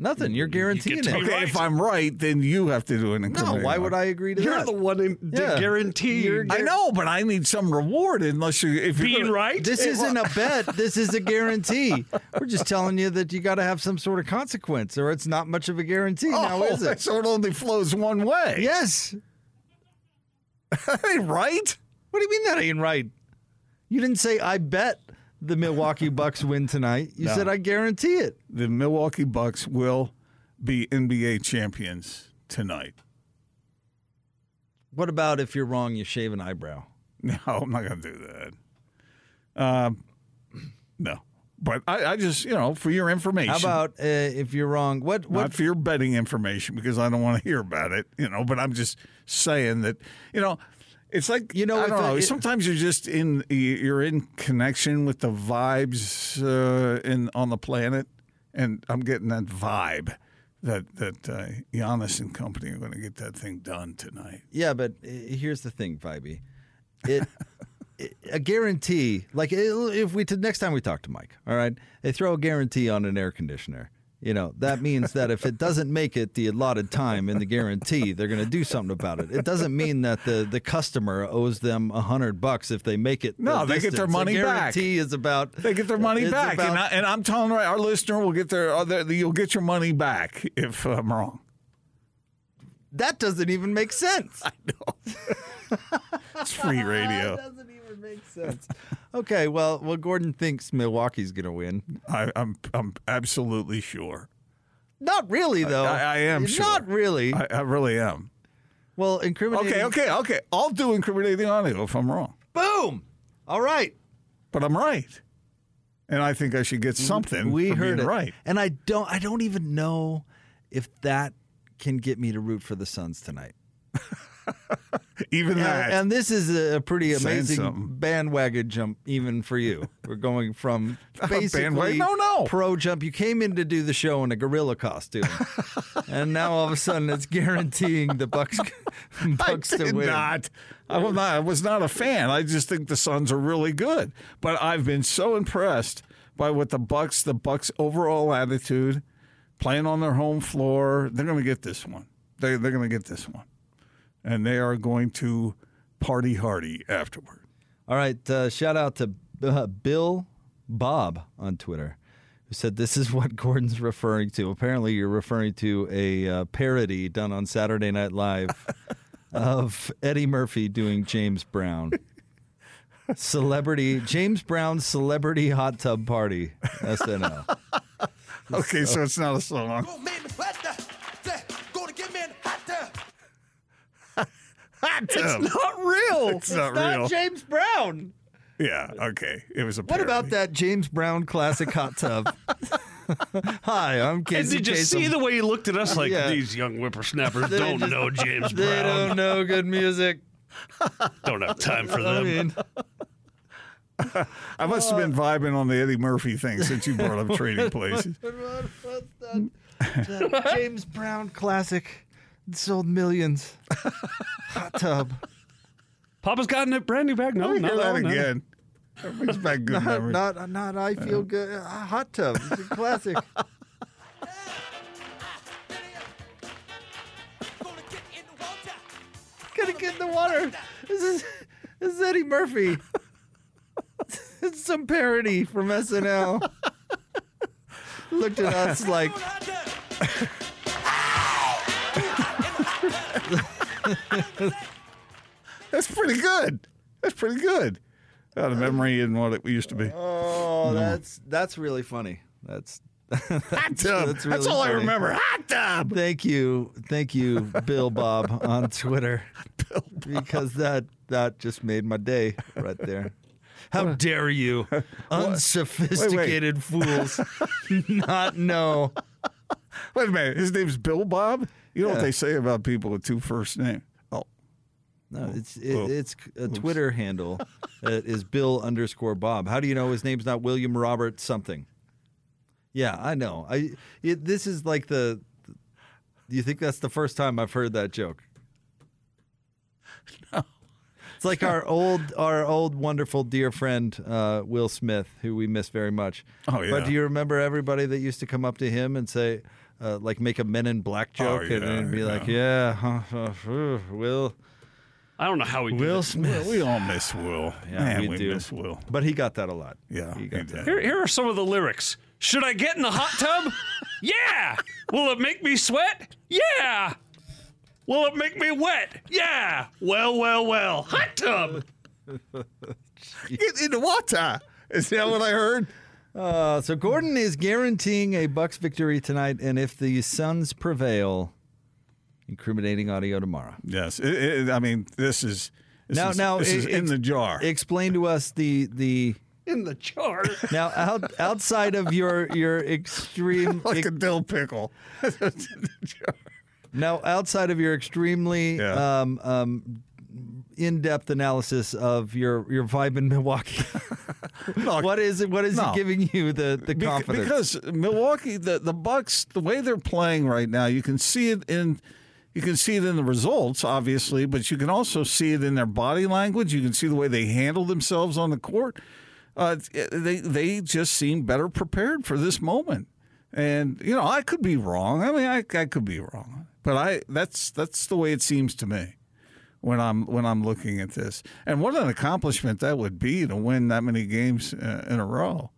Nothing. You're guaranteeing
to
it.
be
Okay, if I'm right, then you have to do an
No, why would I agree to
You're
that?
the one in the
Yeah.
guarantee.
You're
I know, but I need some reward unless you if you're
being
gonna-
right.
This isn't a bet. <laughs> This is a guarantee. We're just telling you that you got to have some sort of consequence, or it's not much of a guarantee. now,
Oh,
is it? <laughs>
So it only flows one way.
Yes. <laughs>
That ain't right.
What do you mean that ain't right? You didn't say I bet the Milwaukee <laughs> Bucks win tonight. You
No.
said I guarantee it.
The Milwaukee Bucks will be NBA champions tonight.
What about if you're wrong, you shave an eyebrow? <laughs>
No, I'm not going to do that. Um, no, but I, I just you know for your information.
How about uh, if you're wrong? What
not for your betting information because I don't want to hear about it, you know. But I'm just saying that, you know, it's like
You know,
I don't know.
it-
sometimes you're just in you're in connection with the vibes uh, in on the planet, and I'm getting that vibe that that uh, Giannis and company are going to get that thing done tonight.
Yeah, but uh, here's the thing, Vibey. It, <laughs> it a guarantee. Like if we next time we talk to Mike, all right, they throw a guarantee on an air conditioner. You know that means that if it doesn't make it the allotted time in the guarantee, they're going to do something about it. It doesn't mean that the the customer owes them a hundred bucks if they make it. the
No, they get their
distance.
money
a
back.
guarantee is about
They get their money back,
about-
and, I, and I'm telling right, our listener will get their, uh, their you'll get your money back if I'm wrong.
that doesn't even make sense. <laughs> I know. <laughs>
it's free radio. <laughs>
doesn't make sense. Okay, well, well, Gordon thinks Milwaukee's going to win.
I, I'm I'm absolutely sure.
Not really, though.
I, I am sure.
Not really.
I, I really am.
well, incriminating.
Okay, okay, okay. I'll do incriminating audio if I'm wrong,
Boom. All right.
but I'm right, and I think I should get something.
We
for
heard
being
it.
right.
And I don't. I don't even know if that can get me to root for the Suns tonight. <laughs>
Even that.
And, and this is a pretty amazing bandwagon jump, even for you. We're going from <laughs> basically?
No, no.
pro jump. You came in to do the show in a gorilla costume, <laughs> and now all of a sudden it's guaranteeing the Bucks Bucks
I
to
did
win.
not. I was not. I was not a fan. I just think the Suns are really good. But I've been so impressed by what the Bucks, the Bucks' overall attitude, playing on their home floor. They're going to get this one. They, they're going to get this one, and they are going to party hardy afterward.
All right. Uh, shout out to uh, Bill Bob on Twitter, who said this is what Gordon's referring to. Apparently, you're referring to a uh, parody done on Saturday Night Live <laughs> of Eddie Murphy doing James Brown. Celebrity James Brown celebrity hot tub party SNL. <laughs>
Okay, so it's not a song. Hot tub.
It's not real.
It's not real.
James Brown.
Yeah. Okay. It was a.
What about that James Brown classic hot tub? <laughs> Hi, I'm
And
Casey
did you
Kasem.
see the way he looked at us like
Yeah.
these young whippersnappers
They
don't
just-
know James Brown.
They don't know good music. <laughs>
Don't have time for
I
them.
mean, <laughs>
I must have been vibing on the Eddie Murphy thing since you brought up Trading Places.
what's that? That James Brown classic. It sold millions. <laughs> Hot tub.
Papa's gotten a brand new bag. No,
Let me
not
hear that
all, no.
again. That brings back good <laughs>
Not,
memories.
not, not I feel good. Uh, hot tub. It's a classic. <laughs> Gonna get in the water. This is this is Eddie Murphy. it's some parody from SNL. Looked at us like <laughs>
That's pretty good. That's pretty good. Out of memory and what it used to be.
Oh, mm. that's that's really funny. That's <laughs> that's,
Hot tub. That's,
really
all I remember. Hot tub.
Thank you, thank you, Bill Bob on <laughs> Twitter, because that that just made my day right there. How dare you, unsophisticated fools, not know?
Wait a minute. His name's Bill Bob. You know
Yeah.
what they say about people with two first names? Oh,
No, it's it,
Oh.
it's a Twitter handle <laughs> that is Bill underscore Bob. How do you know his name's not William Robert something? Yeah, I know. I it, this is like the. Do you think that's the first time I've heard that joke? <laughs> No. It's like our old, our old wonderful dear friend uh, Will Smith, who we miss very much.
Oh, yeah.
But do you remember everybody that used to come up to him and say, uh, like, make a Men in Black joke, and
Oh, yeah,
then be like, "Yeah, huh, huh, Will."
I don't know how he
Will
it.
Smith.
we all miss Will. <laughs>
Yeah,
Man,
we
we,
do.
miss Will.
But he got that a lot.
Yeah,
he got that.
Here, here are some of the lyrics. Should I get in the hot tub? <laughs> yeah. Will it make me sweat? Yeah. Will it make me wet? Yeah. Well, well, well. Hot tub. <laughs>
Get in the water. Is that what I heard?
Uh, so Gordon is guaranteeing a Bucks victory tonight, and if the Suns prevail, incriminating audio tomorrow.
Yes. It, it, I mean, this is this
now,
is,
now,
this is
e-
in the jar.
Explain to us the the
In the jar.
now out, outside of your your extreme <laughs>
like a dill pickle. It's in the jar.
now outside of your extremely
Yeah.
um, um, in-depth analysis of your your vibe in Milwaukee. <laughs>
Look,
what is it? What is
No.
it giving you the the confidence?
Because Milwaukee, the the Bucks, the way they're playing right now, you can see it in you can see it in the results, obviously, but you can also see it in their body language. You can see the way they handle themselves on the court. Uh, they they just seem better prepared for this moment. And you know, I could be wrong. I mean, I, I could be wrong, but I that's that's the way it seems to me when I'm when I'm looking at this. And what an accomplishment that would be to win that many games uh, in a row.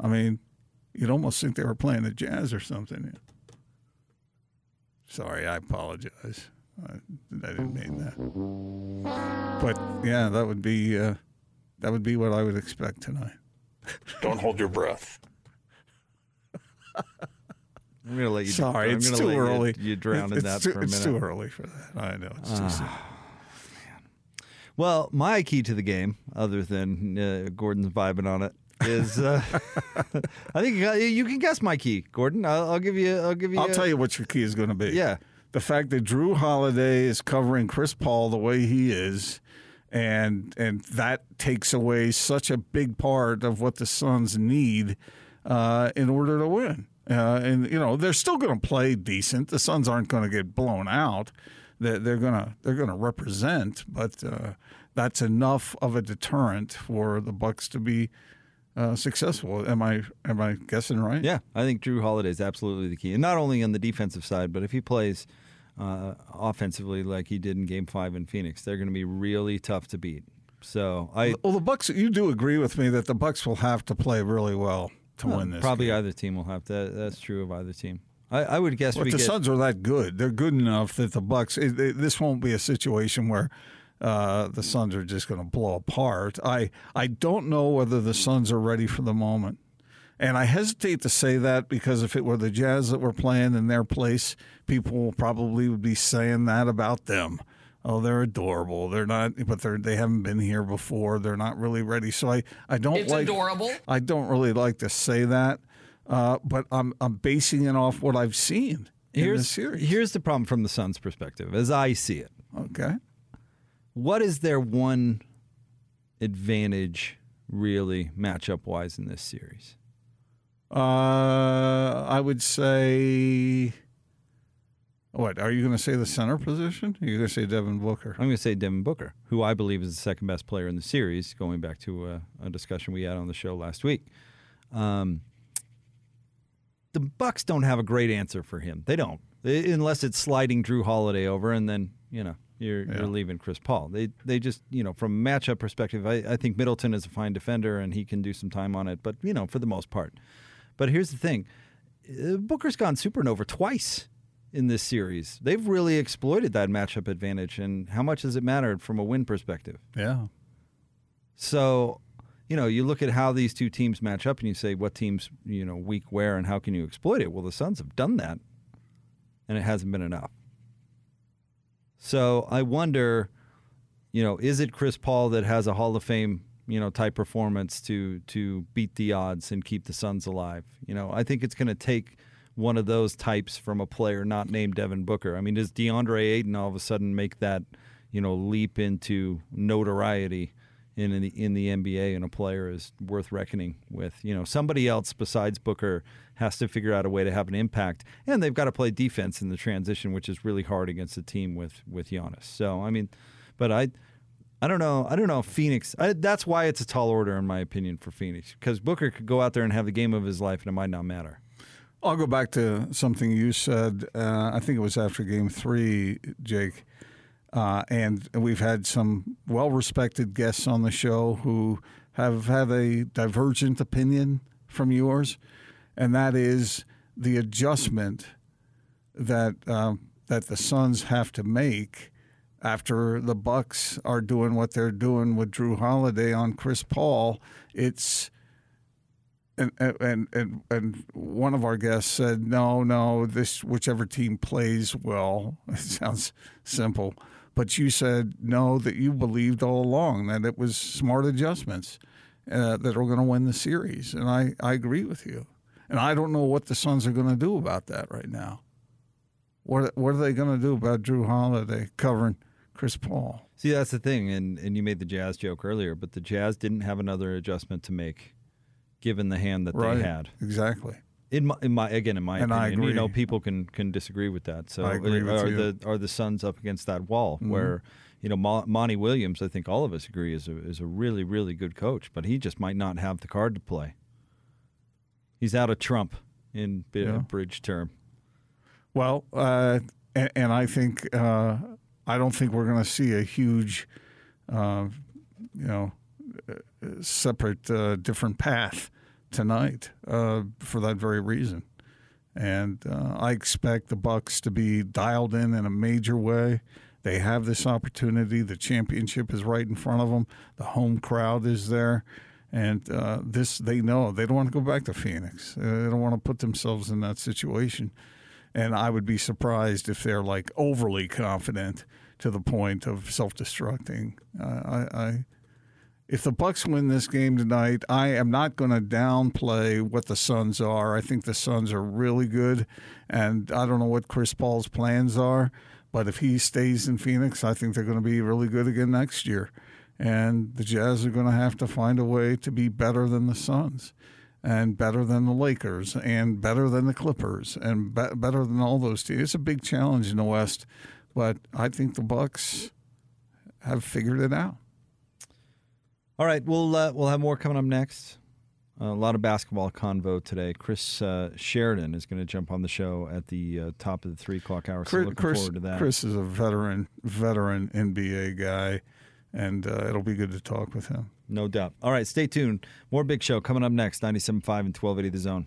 I mean, you'd almost think they were playing the Jazz or something. Sorry, I apologize. I, I didn't mean that. But yeah, that would be uh, that would be what I would expect tonight.
Don't hold your breath.
I'm gonna let you.
Sorry,
I'm
it's
gonna
too
let you-
early.
You, drown in that
too,
for a minute.
It's
minute.
too early for that. I know it's too
Ah.
soon.
Well, my key to the game, other than uh, Gordon's vibing on it, is uh, <laughs> I think you can guess my key, Gordon. I'll, I'll give you. I'll give you.
I'll tell you what your key is going to be.
Yeah.
The fact that Jrue Holiday is covering Chris Paul the way he is, and and that takes away such a big part of what the Suns need uh, in order to win. Uh, and you know they're still going to play decent. The Suns aren't going to get blown out. They're, they're gonna they're gonna represent, but uh, that's enough of a deterrent for the Bucks to be uh, successful. Am I am I guessing right?
Yeah, I think Jrue Holiday is absolutely the key, and not only on the defensive side, but if he plays uh, offensively like he did in Game Five in Phoenix, they're going to be really tough to beat. So I
Well, the Bucks. You do agree with me that the Bucks will have to play really well to win this.
probably
game.
either team will have to. That's true of either team. I, I would guess
But
we
the
get.
Suns are that good. They're good enough that the Bucks. It, it- this won't be a situation where uh, the Suns are just going to blow apart. I I don't know whether the Suns are ready for the moment, and I hesitate to say that because if it were the Jazz that were playing in their place, people will probably would be saying that about them. Oh, they're adorable. They're not, but they're they haven't been here before. They're not really ready. So I I don't
It's
like.
adorable.
I don't really like to say that, uh, but I'm I'm basing it off what I've seen in the
here's
series.
here's the problem from the Suns' perspective, as I see it.
Okay.
What is their one advantage, really, matchup wise, in this series?
Uh, I would say. What are you going to say? The center position? Are you going to say Devin Booker?
I'm going to say Devin Booker, who I believe is the second best player in the series, going back to a, a discussion we had on the show last week. Um, the Bucks don't have a great answer for him. They don't, They- unless it's sliding Jrue Holiday over, and then you know you're, you're leaving Chris Paul. They they just you know from a matchup perspective, I, I think Middleton is a fine defender and he can do some time on it, but you know for the most part. But here's the thing: uh, Booker's gone supernova twice in this series. They've really exploited that matchup advantage, and how much has it mattered from a win perspective?
Yeah.
So, you know, you look at how these two teams match up, and you say, what teams, you know, weak where, and how can you exploit it? Well, the Suns have done that, and it hasn't been enough. So I wonder, you know, is it Chris Paul that has a Hall of Fame you know, type performance to to beat the odds and keep the Suns alive. You know, I think it's going to take one of those types from a player not named Devin Booker. I mean, does DeAndre Ayton all of a sudden make that, you know, leap into notoriety in the, in the NBA and a player is worth reckoning with? You know, somebody else besides Booker has to figure out a way to have an impact, and they've got to play defense in the transition, which is really hard against a team with with Giannis. So, I mean, but I. I don't know. I don't know. Phoenix. I, that's why it's a tall order, in my opinion, for Phoenix. Because Booker could go out there and have the game of his life, and it might not matter.
I'll go back to something you said. Uh, I think it was after Game Three, Jake, uh, and we've had some well-respected guests on the show who have had a divergent opinion from yours, and that is the adjustment that um, that the Suns have to make after the Bucks are doing what they're doing with Jrue Holiday on Chris Paul. It's and and and and one of our guests said, "No, no, this whichever team plays well." <laughs> It sounds simple, but you said no that you believed all along that it was smart adjustments uh, that are going to win the series, and I I agree with you. And I don't know what the Suns are going to do about that right now. What what are they going to do about Jrue Holiday covering Chris Paul?
See, that's the thing, and and you made the Jazz joke earlier, but the Jazz didn't have another adjustment to make, given the hand that
Right,
they had.
exactly.
In my, in my again, in my
And
opinion, you know, people can can disagree with that. So
I agree with
are
you.
the are the Suns up against that wall
Mhm.
where you know Mo- Monty Williams? I think all of us agree is a is a really really good coach, but he just might not have the card to play. He's out of Trump in
Yeah.
bridge term.
Well, uh, and, and I think uh, I don't think we're going to see a huge, uh, you know, uh, separate, uh, different path tonight uh, for that very reason. And uh, I expect the Bucks to be dialed in in a major way. They have this opportunity. The championship is right in front of them. The home crowd is there, and uh, this they know they don't want to go back to Phoenix. Uh, they don't want to put themselves in that situation. And I would be surprised if they're like overly confident to the point of self-destructing. I, I, if the Bucks win this game tonight, I am not going to downplay what the Suns are. I think the Suns are really good, and I don't know what Chris Paul's plans are, but if he stays in Phoenix, I think they're going to be really good again next year. And the Jazz are going to have to find a way to be better than the Suns and better than the Lakers and better than the Clippers and be- better than all those teams. It's a big challenge in the West, but I think the Bucks have figured it out.
All right, we'll uh, we'll have more coming up next. a lot of basketball convo today. Chris uh, Sheridan is going to jump on the show at the uh, top of the three o'clock hour. So
Chris,
looking forward to that.
Chris is a veteran, veteran NBA guy, and uh, it'll be good to talk with him.
No doubt. All right, stay tuned. More big show coming up next. 97.5 and 1280 The Zone.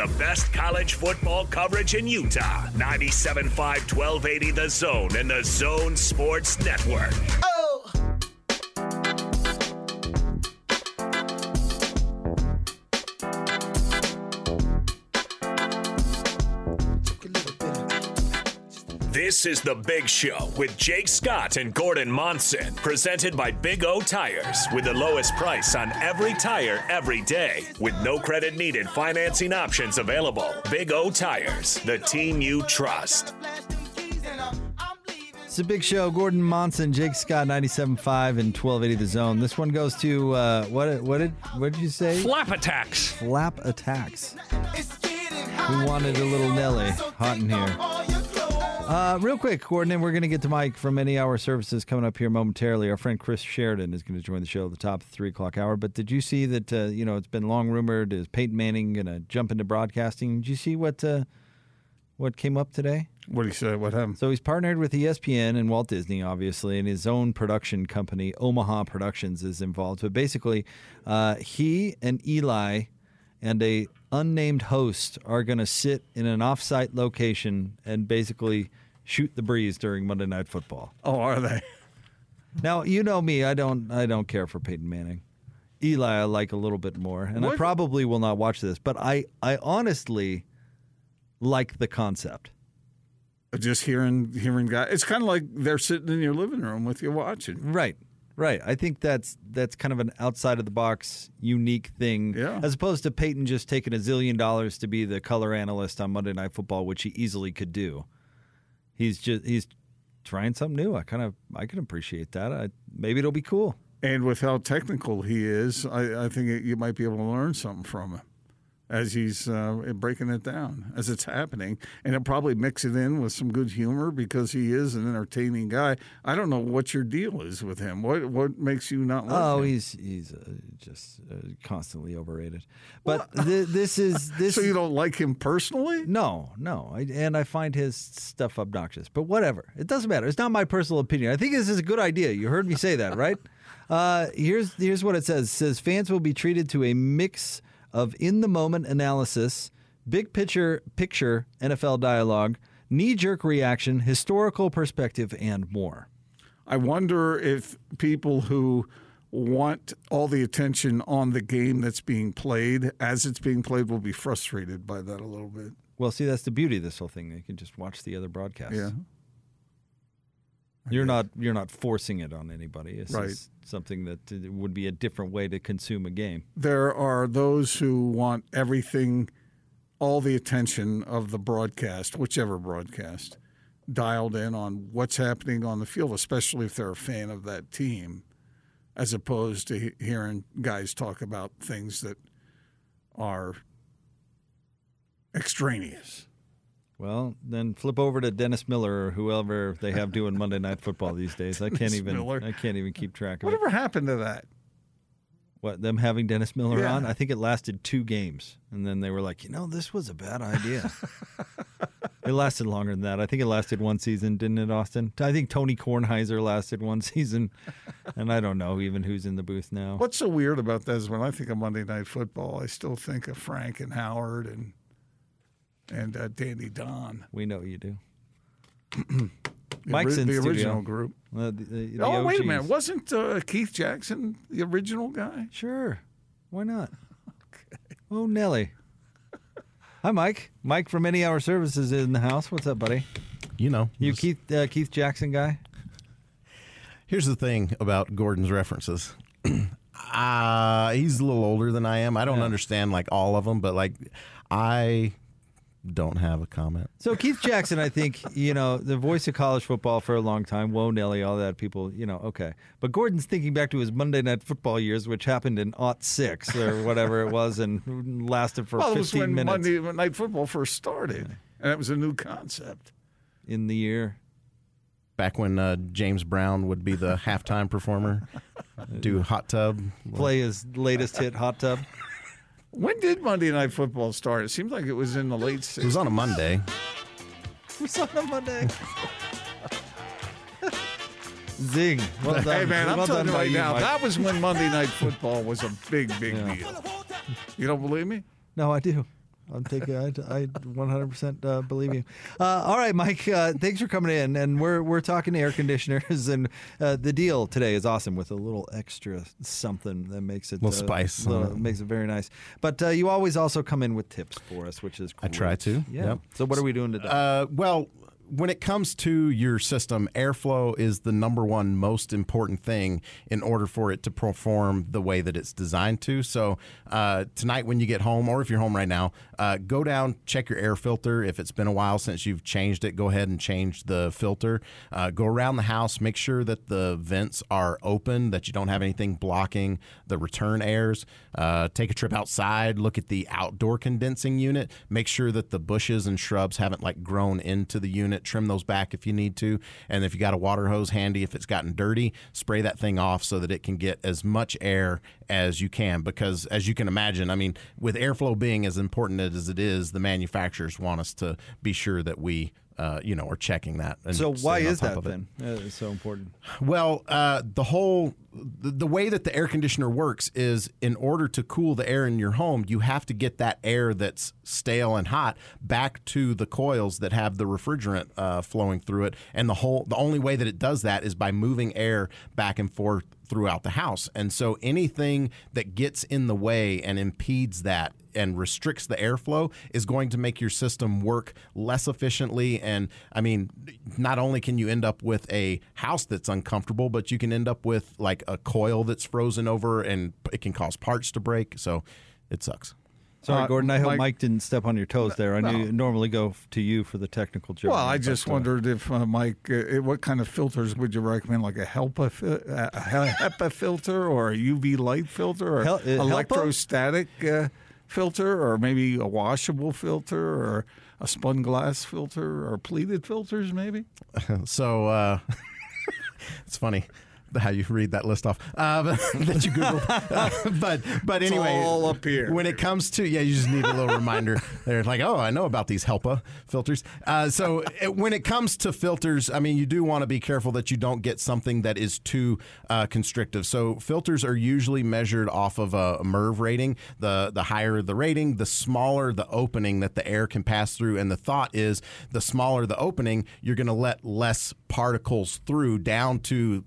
best college football coverage in Utah. 97.5 1280 The Zone and the Zone Sports Network. Oh, This is The Big Show with Jake Scott and Gordon Monson, presented by Big O Tires, with the lowest price on every tire every day, with no credit needed financing options available. Big O Tires, the team you trust.
It's a big show. Gordon Monson, Jake Scott, 97.5 and 1280 The Zone. This one goes to, uh, what, what, did, what did you say?
Flap attacks.
Flap attacks. We wanted a little Nelly hot in here. Uh, real quick, Gordon, and we're going to get to Mike from Any Hour Services coming up here momentarily. Our friend Chris Sheridan is going to join the show at the top of the three o'clock hour. But did you see that? Uh, you know, it's been long rumored is Peyton Manning going to jump into broadcasting? Did you see what uh, what came up today?
What you say? What happened?
So he's partnered with ESPN and Walt Disney, obviously, and his own production company, Omaha Productions, is involved. But basically, uh, he and Eli and a unnamed host are going to sit in an off-site location and basically shoot the breeze during Monday Night Football.
Oh, are they?
Now you know me; I don't, I don't care for Peyton Manning. Eli, I like a little bit more, and I probably will not watch this. But I, I honestly like the concept.
Just hearing hearing guys. It's kind of like they're sitting in your living room with you watching.
Right. Right. I think that's that's kind of an outside of the box unique thing.
Yeah.
As opposed to Peyton just taking a zillion dollars to be the color analyst on Monday Night Football, which he easily could do. He's just he's trying something new. I kind of I can appreciate that. I, maybe it'll be cool.
And with how technical he is, I, I think it, you might be able to learn something from him as he's uh, breaking it down as it's happening. And he'll probably mix it in with some good humor because he is an entertaining guy. I don't know what your deal is with him. What what makes you not like
Oh,
him?
he's he's uh, just uh, constantly overrated. But th- this is <laughs> this.
so you don't like him personally?
No, no, I, and I find his stuff obnoxious. But whatever, it doesn't matter. It's not my personal opinion. I think this is a good idea. You heard me say that, right? <laughs> Uh, here's here's what it says. It says fans will be treated to a mix of in the moment analysis, big picture picture NFL dialogue, knee jerk reaction, historical perspective, and more.
I wonder if people who want all the attention on the game that's being played as it's being played will be frustrated by that a little bit.
Well, see, that's the beauty of this whole thing. They can just watch the other broadcasts.
Yeah.
You're not you're not forcing it on anybody. It's
Right.
just something that uh, would be a different way to consume a game.
There are those who want everything, all the attention of the broadcast, whichever broadcast, dialed in on what's happening on the field, especially if they're a fan of that team, as opposed to hearing guys talk about things that are extraneous.
Well, then flip over to Dennis Miller or whoever they have doing Monday Night Football these days. I can't even
Miller.
I can't even keep track of it.
Whatever happened to that?
What them having Dennis Miller
Yeah.
on? I think it lasted two games, and then they were like, you know, this was a bad idea. <laughs> it lasted longer than that. I think it lasted one season, didn't it, Austin? I think Tony Kornheiser lasted one <laughs> season, and I don't know even who's in the booth now.
What's so weird about that is when I think of Monday Night Football, I still think of Frank and Howard and and uh, Dandy Don.
We know you do. <clears throat> Mike's
ori-
in
the
studio.
original group.
Uh, the- the- the
oh wait a minute, wasn't uh, Keith Jackson the original guy?
Sure. Why not? <laughs> Oh, Nelly. Hi, Mike. Mike from Any Hour Services is in the house. What's up, buddy?
You know,
You
just-
Keith uh, Keith Jackson guy?
Here's the thing about Gordon's references. <clears throat> uh, he's a little older than I am. I don't
Yeah.
understand like all of them, but like I don't have a comment.
So Keith Jackson, I think you know the voice of college football for a long time. Whoa, Nelly, all that people, you know, okay. But Gordon's thinking back to his Monday Night Football years, which happened in aught six or whatever it was, and lasted for
well, it was
fifteen
when
minutes
Monday Night Football first started, and it was a new concept.
in the year.
Back when uh, James Brown would be the halftime performer, <laughs> do hot tub.
Play his latest hit, Hot Tub.
When did Monday Night Football start? It seems like it was in the late 60s.
It was on a Monday.
It was on a Monday. <laughs> Zing. Well done.
Hey man, I'm
well
telling you right
you,
now,
Mike.
that was when Monday Night <laughs> Football was a big, big deal. You don't believe me?
No, I do. I'm taking. I, I 100% uh, believe you. Uh, all right, Mike. Uh, thanks for coming in, and we're we're talking air conditioners, and uh, the deal today is awesome with a little extra something that makes it a
Little
uh,
spice.
little- makes it very nice. But uh, you always also come in with tips for us, which is great.
I try to.
Yeah.
Yep.
So what are we doing today?
Uh, well, when it comes to your system, airflow is the number one most important thing in order for it to perform the way that it's designed to. So, uh, tonight when you get home, or if you're home right now, uh, go down, check your air filter. If it's been a while since you've changed it, go ahead and change the filter. Uh, go around the house, make sure that the vents are open, that you don't have anything blocking the return airs. Uh, take a trip outside, look at the outdoor condensing unit, make sure that the bushes and shrubs haven't like grown into the unit. Trim those back if you need to, and if you got a water hose handy, if it's gotten dirty, spray that thing off so that it can get as much air as you can. Because as you can imagine, I mean, with airflow being as important as it is, the manufacturers want us to be sure that we uh, you know, or checking that. and
So why is that then? Uh, it's so important.
Well, uh, the whole the, the way that the air conditioner works is in order to cool the air in your home, you have to get that air that's stale and hot back to the coils that have the refrigerant uh, flowing through it. And the whole the only way that it does that is by moving air back and forth throughout the house. And so anything that gets in the way and impedes that and restricts the airflow is going to make your system work less efficiently. And I mean, not only can you end up with a house that's uncomfortable, but you can end up with like a coil that's frozen over and it can cause parts to break. So it sucks.
Sorry,
Uh,
Gordon. I hope
Mike-
Mike, didn't step on your toes there. I
No.
knew normally go to you for the technical joke.
Well, I just
but, uh,
wondered if uh, Mike, uh, what kind of filters would you recommend? Like a HEPA, fi- uh, a HEPA filter, or a UV light filter, or
Hel- uh,
electrostatic uh, filter, or maybe a washable filter, or a spun glass filter, or pleated filters, maybe. <laughs>
so uh, <laughs> it's funny how you read that list off uh, <laughs> that you Google. Uh, <laughs> <laughs> but but
It's
anyway,
all up here.
When it comes to yeah, you just need a little reminder. They're like, oh, I know about these HELPA filters. Uh, so it, when it comes to filters, I mean, you do want to be careful that you don't get something that is too uh, constrictive. So filters are usually measured off of a MERV rating. The the higher the rating, the smaller the opening that the air can pass through. And the thought is, the smaller the opening, you're going to let less particles through down to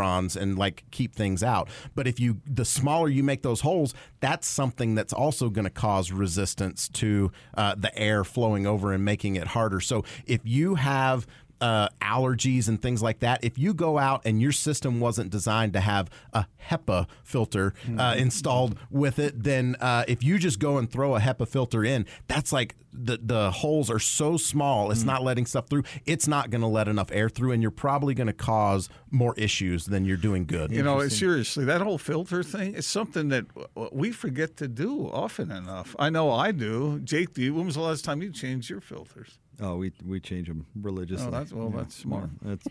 microns and like keep things out. But if you the smaller you make those holes, that's something that's also going to cause resistance to uh, the air flowing over and making it harder. So if you have uh, allergies and things like that. If you go out and your system wasn't designed to have a HEPA filter uh, installed with it, then uh, if you just go and throw a HEPA filter in, that's like the the holes are so small, it's not letting stuff through. It's not going to let enough air through, and you're probably going to cause more issues than you're doing good.
You know, seriously, that whole filter thing is something that we forget to do often enough. I know I do. Jake, do you? When was the last time you changed your filters?
Oh, we we change them religiously.
Oh, that's- well, that's smart.
That's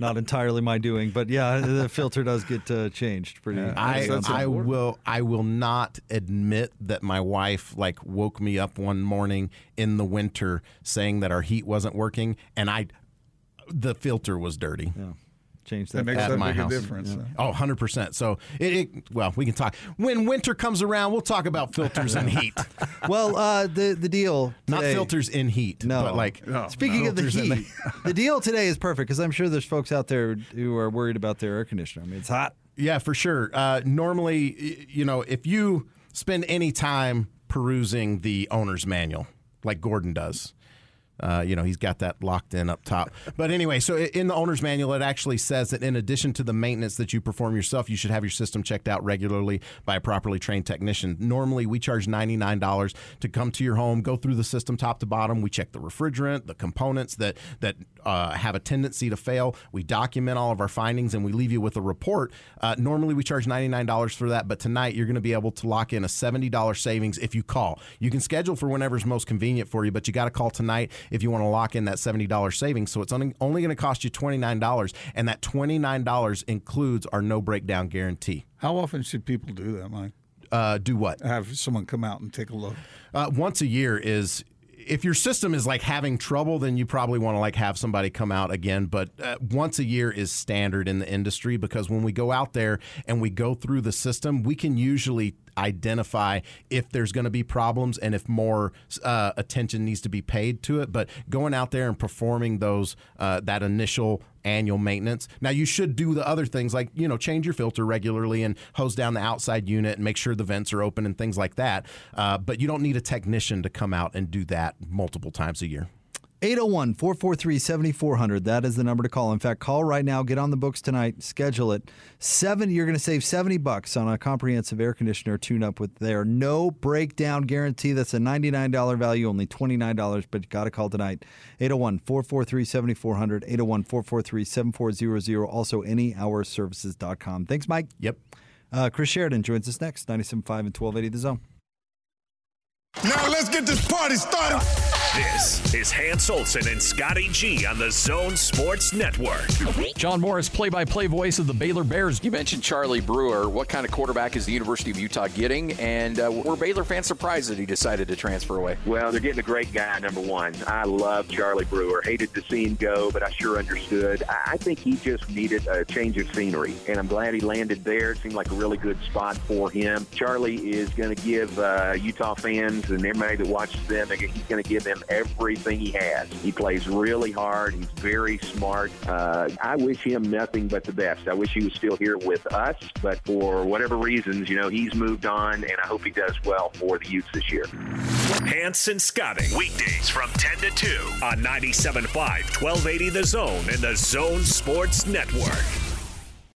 not entirely my doing, but yeah, the filter does get uh, changed pretty.
I, I
important.
will I will not admit that my wife like woke me up one morning in the winter saying that our heat wasn't working and I the filter was dirty.
yeah, change
That
that.
makes
At
that
my
big a
house.
difference. huh?
Oh, 100%. So it, it well, we can talk. When winter comes around, we'll talk about filters and heat. <laughs>
well, uh, the the deal
Not filters in heat,
No,
but like
No.
Speaking of the
filters
heat, <laughs> the deal today is perfect because I'm sure there's folks out there who are worried about their air conditioner. I mean, it's hot.
Yeah, for sure. Uh, normally, you know, if you spend any time perusing the owner's manual, like Gordon does, uh, you know, he's got that locked in up top. But anyway, so in the owner's manual, it actually says that in addition to the maintenance that you perform yourself, you should have your system checked out regularly by a properly trained technician. Normally, we charge $99 to come to your home, go through the system top to bottom. We check the refrigerant, the components that, that uh, have a tendency to fail. We document all of our findings and we leave you with a report. Uh, normally, we charge $99 for that, but tonight you're going to be able to lock in a $70 savings if you call. You can schedule for whenever's most convenient for you, but you got to call tonight if you want to lock in that $70 savings. So it's only, only going to cost you $29, and that $29 includes our no breakdown guarantee.
How often should people do that, Mike?
Uh, do what?
Have someone come out and take a look.
Uh, once a year is if your system is like having trouble, then you probably want to like have somebody come out again. But uh, once a year is standard in the industry because when we go out there and we go through the system, we can usually identify if there's going to be problems and if more uh, attention needs to be paid to it. But going out there and performing those uh, that initial annual maintenance. Now you should do the other things like you know change your filter regularly and hose down the outside unit and make sure the vents are open and things like that. Uh, but you don't need a technician to come out and do that multiple times a year.
801 443 7400. That is the number to call. In fact, call right now. Get on the books tonight. Schedule it. Seven. You're going to save 70 bucks on a comprehensive air conditioner tune up with their no breakdown guarantee. That's a $99 value, only $29, but you got to call tonight. 801 443 7400. 801 443 7400. Also, anyhourservices.com. Thanks, Mike.
Yep.
Uh, Chris Sheridan joins us next. 97.5 and 1280 The Zone.
Now let's get this party started.
This is Hans Olsen and Scotty G on the Zone Sports Network.
John Morris, play by play voice of the Baylor Bears.
You mentioned Charlie Brewer. What kind of quarterback is the University of Utah getting? And uh, were Baylor fans surprised that he decided to transfer away?
Well, they're getting a great guy, number one. I love Charlie Brewer. Hated to see him go, but I sure understood. I I think he just needed a change of scenery, and I'm glad he landed there. It seemed like a really good spot for him. Charlie is going to give uh, Utah fans and everybody that watches them, he's going to give them everything he has. He plays really hard. He's very smart. Uh, I wish him nothing but the best. I wish he was still here with us, but for whatever reasons, you know, he's moved on, and I hope he does well for the Utes this year.
Hans and Scotty, weekdays from 10 to 2 on 97.5, 1280 The Zone and the Zone Sports Network.